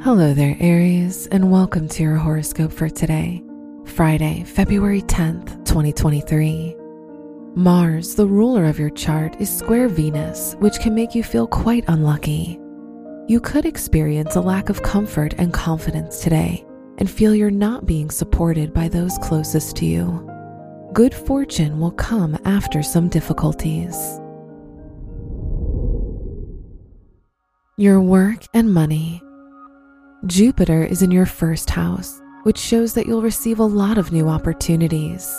Hello there, Aries, and welcome to your horoscope for today, Friday, February 10th, 2023. Mars, the ruler of your chart, is square Venus, which can make you feel quite unlucky. You could experience a lack of comfort and confidence today and feel you're not being supported by those closest to you. Good fortune will come after some difficulties. Your work and money. Jupiter is in your first house, which shows that you'll receive a lot of new opportunities.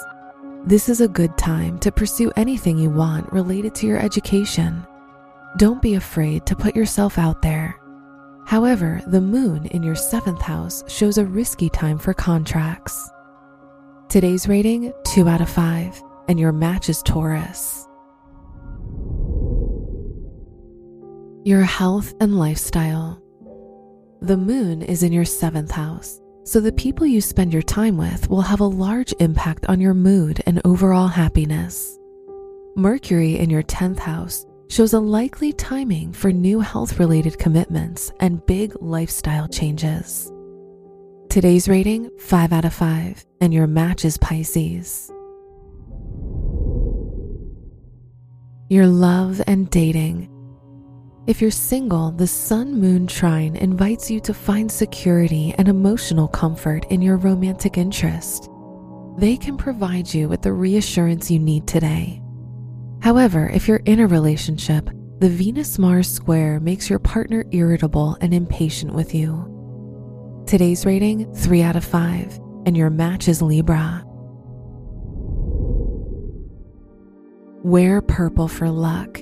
This is a good time to pursue anything you want related to your education. Don't be afraid to put yourself out there. However, the moon in your seventh house shows a risky time for contracts. Today's rating 2 out of 5, and your match is Taurus. Your health and lifestyle. The moon is in your seventh house, so the people you spend your time with will have a large impact on your mood and overall happiness. Mercury in your 10th house shows a likely timing for new health related commitments and big lifestyle changes. Today's rating 5 out of 5, and your match is Pisces. Your love and dating. If you're single, the Sun Moon Trine invites you to find security and emotional comfort in your romantic interest. They can provide you with the reassurance you need today. However, if you're in a relationship, the Venus Mars square makes your partner irritable and impatient with you. Today's rating 3 out of 5, and your match is Libra. Wear purple for luck.